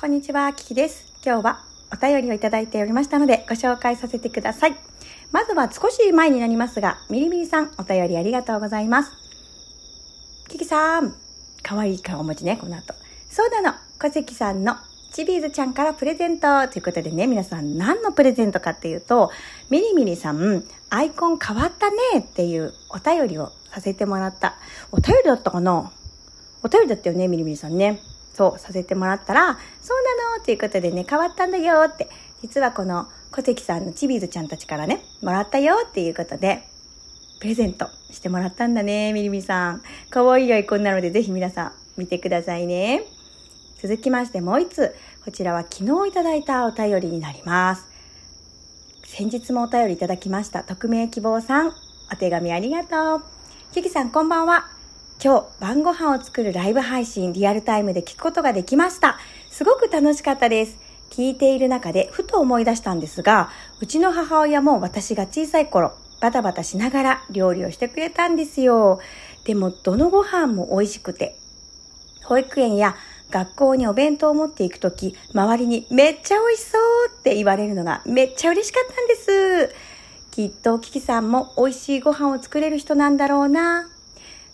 こんにちは、キキです。今日はお便りをいただいておりましたので、ご紹介させてください。まずは少し前になりますが、ミリミリさん、お便りありがとうございます。キキさん、かわいい顔持ちね、この後。そうなの、小関さんのチビーズちゃんからプレゼントということでね、皆さん何のプレゼントかっていうと、ミリミリさん、アイコン変わったねっていうお便りをさせてもらった。お便りだったかな？お便りだったよね、ミリミリさんね。そう、させてもらったら、そうなのということでね、変わったんだよって。実はこの小関さんのチビーズちゃんたちからね、もらったよっていうことで、プレゼントしてもらったんだね、ミリミさん。かわいいアイコンなので、ぜひ皆さん見てくださいね。続きましてもう一つ、こちらは昨日いただいたお便りになります。先日もお便りいただきました。匿名希望さん、お手紙ありがとう。キキさんこんばんは。今日晩ご飯を作るライブ配信リアルタイムで聞くことができました。すごく楽しかったです。聞いている中でふと思い出したんですが、うちの母親も私が小さい頃、バタバタしながら料理をしてくれたんですよ。でもどのご飯も美味しくて、保育園や学校にお弁当を持っていくとき、周りにめっちゃ美味しそうって言われるのがめっちゃ嬉しかったんです。きっとキキさんも美味しいご飯を作れる人なんだろうな。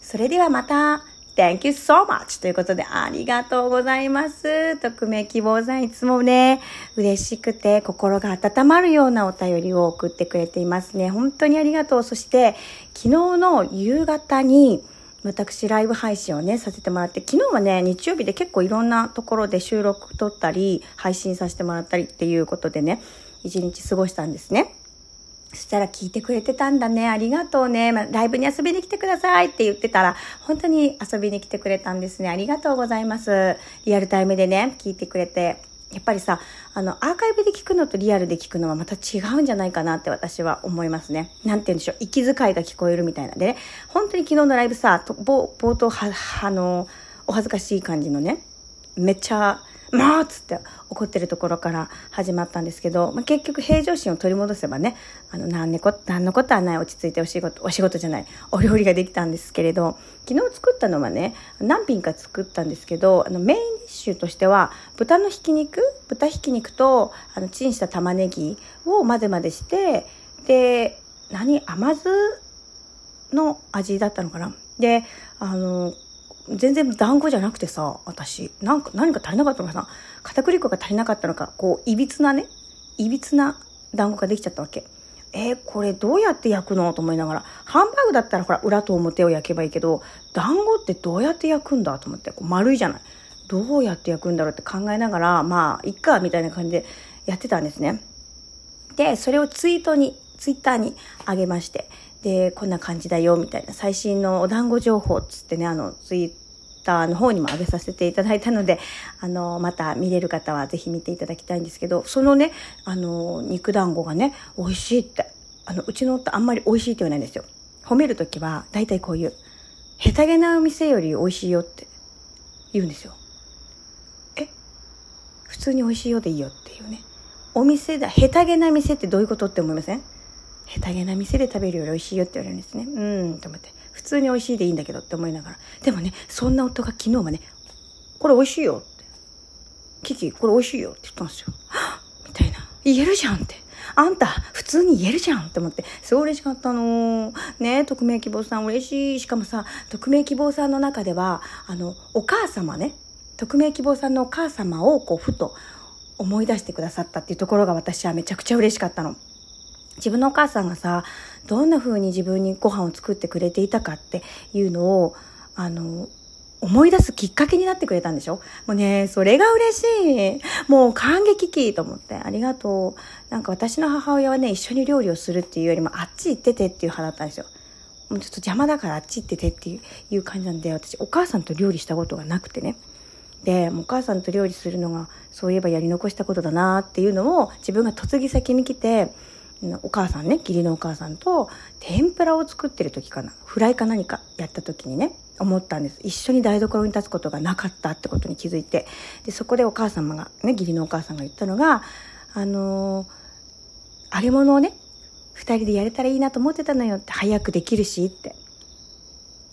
それではまた。Thank you so much! ということで、ありがとうございます。匿名希望さん、いつもね、嬉しくて心が温まるようなお便りを送ってくれていますね。本当にありがとう。そして、昨日の夕方に、私ライブ配信をね、させてもらって、昨日はね、日曜日で結構いろんなところで収録撮ったり、配信させてもらったりっていうことでね、一日過ごしたんですね。そしたら聞いてくれてたんだね。ありがとうね。まあ、ライブに遊びに来てくださいって言ってたら、本当に遊びに来てくれたんですね。ありがとうございます。リアルタイムでね、聞いてくれて。やっぱりさ、あの、アーカイブで聞くのとリアルで聞くのはまた違うんじゃないかなって私は思いますね。なんて言うんでしょう。息遣いが聞こえるみたいなでね。本当に昨日のライブさ、冒頭は、あの、お恥ずかしい感じのね、めっちゃ、もうつって怒ってるところから始まったんですけど、まあ、結局平常心を取り戻せばね、あの、何こ、何のことはない落ち着いてお仕事、お仕事じゃない、お料理ができたんですけれど、昨日作ったのはね、何品か作ったんですけど、あの、メインディッシュとしては、豚のひき肉豚ひき肉と、あの、チンした玉ねぎを混ぜ混ぜして、で、何甘酢の味だったのかな。で、あの、全然団子じゃなくてさ、私、なんか、何か足りなかったのかな。片栗粉が足りなかったのか、こう、いびつなね、いびつな団子ができちゃったわけ。えー、これどうやって焼くの？と思いながら、ハンバーグだったらほら、裏と表を焼けばいいけど、団子ってどうやって焼くんだ？と思って、こう丸いじゃない。どうやって焼くんだろうって考えながら、まあ、いっか、みたいな感じでやってたんですね。で、それをツイートに、ツイッターに上げまして、で、こんな感じだよ、みたいな最新のお団子情報つってね、あの、ツイッターの方にも上げさせていただいたので、あの、また見れる方はぜひ見ていただきたいんですけど、そのね、あの、肉団子がね、美味しいって、あの、うちの夫あんまり美味しいって言わないんですよ。褒めるときは、大体こういう、下手げなお店より美味しいよって言うんですよ。え普通に美味しいよでいいよっていうね。お店だ、下手げな店ってどういうことって思いません？下手げな店で食べるより美味しいよって言われるんですね。うん、と思って。普通に美味しいでいいんだけどって思いながら。でもね、そんな夫が昨日はね、これ美味しいよって。キキ、これ美味しいよって言ったんですよ。みたいな。言えるじゃんって。あんた、普通に言えるじゃんって思って、すごい嬉しかったの。ね匿名希望さん嬉しい。しかもさ、匿名希望さんの中では、あの、お母様ね、匿名希望さんのお母様をこう、ふと思い出してくださったっていうところが私はめちゃくちゃ嬉しかったの。自分のお母さんがさ、どんな風に自分にご飯を作ってくれていたかっていうのを、あの、思い出すきっかけになってくれたんでしょ？もうね、それが嬉しい。もう感激きと思って。ありがとう。なんか私の母親はね、一緒に料理をするっていうよりも、あっち行っててっていう派だったんですよ。もうちょっと邪魔だからあっち行っててっていう感じなんで、私お母さんと料理したことがなくてね。で、お母さんと料理するのが、そういえばやり残したことだなっていうのを自分が嫁ぎ先に来て、お母さんね義理のお母さんと天ぷらを作ってる時かなフライか何かやった時にね思ったんです。一緒に台所に立つことがなかったってことに気づいてでそこでお母様がね義理のお母さんが言ったのがあのー、揚げ物をね2人でやれたらいいなと思ってたのよって早くできるしって。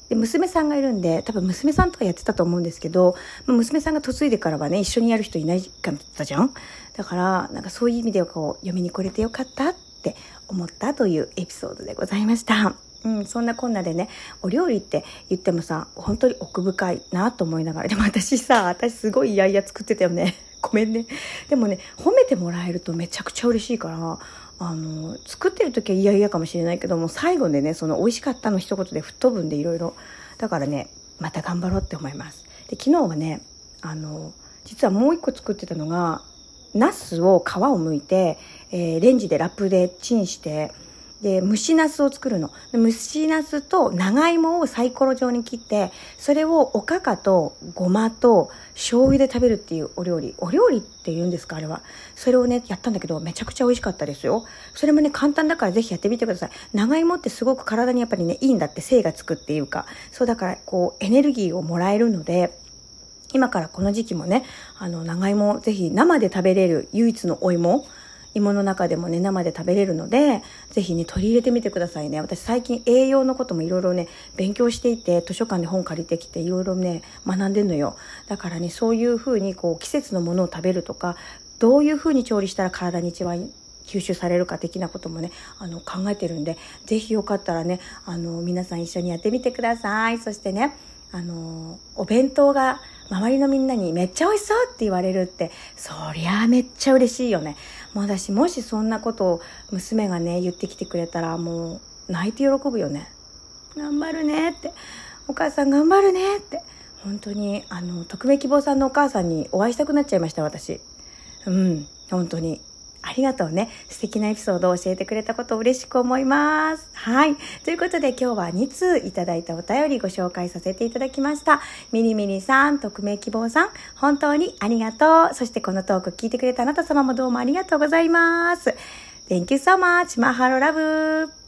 で、娘さんがいるんで、多分娘さんとかやってたと思うんですけど、娘さんが嫁いでからはね、一緒にやる人いないかったじゃん。だから、なんかそういう意味ではこう、読みに来れてよかったってって思ったというエピソードでございました。うん、そんなこんなでね、お料理って言ってもさ、本当に奥深いなと思いながら、でも私さ、私すごい嫌々作ってたよね。ごめんね。でもね、褒めてもらえるとめちゃくちゃ嬉しいから、あの、作ってる時は嫌々かもしれないけども、最後でね、その美味しかったの一言で吹っ飛ぶんでいろいろ。だからね、また頑張ろうって思います。で、昨日はね、あの、実はもう一個作ってたのが、ナスを皮を剥いて、えー、レンジでラップでチンして、で蒸しナスを作るの。蒸しナスと長芋をサイコロ状に切ってそれをおかかとごまと醤油で食べるっていうお料理。お料理って言うんですかあれは。それをねやったんだけどめちゃくちゃ美味しかったですよ。それもね簡単だからぜひやってみてください。長芋ってすごく体にやっぱりねいいんだって精がつくっていうか。そうだからこうエネルギーをもらえるので今からこの時期もねあの長芋ぜひ生で食べれる唯一のお芋芋の中でもね、生で食べれるので、ぜひね、取り入れてみてくださいね。私最近栄養のこともいろいろね、勉強していて、図書館で本借りてきていろいろね、学んでんのよ。だからね、そういう風にこう、季節のものを食べるとか、どういう風に調理したら体に一番吸収されるか的なこともね、あの、考えてるんで、ぜひよかったらね、あの、皆さん一緒にやってみてください。そしてね、あの、お弁当が周りのみんなにめっちゃ美味しそうって言われるって、そりゃめっちゃ嬉しいよね。もう私、もしそんなことを娘がね、言ってきてくれたら、もう泣いて喜ぶよね。頑張るねって。お母さん頑張るねって。本当に、あの、匿名希望さんのお母さんにお会いしたくなっちゃいました、私。うん、本当に。ありがとうね。素敵なエピソードを教えてくれたことを嬉しく思います。はい。ということで今日は2通いただいたお便りご紹介させていただきました。ミニミニさん、匿名希望さん、本当にありがとう。そしてこのトーク聞いてくれたあなた様もどうもありがとうございます。Thank you so much. マハロラブ。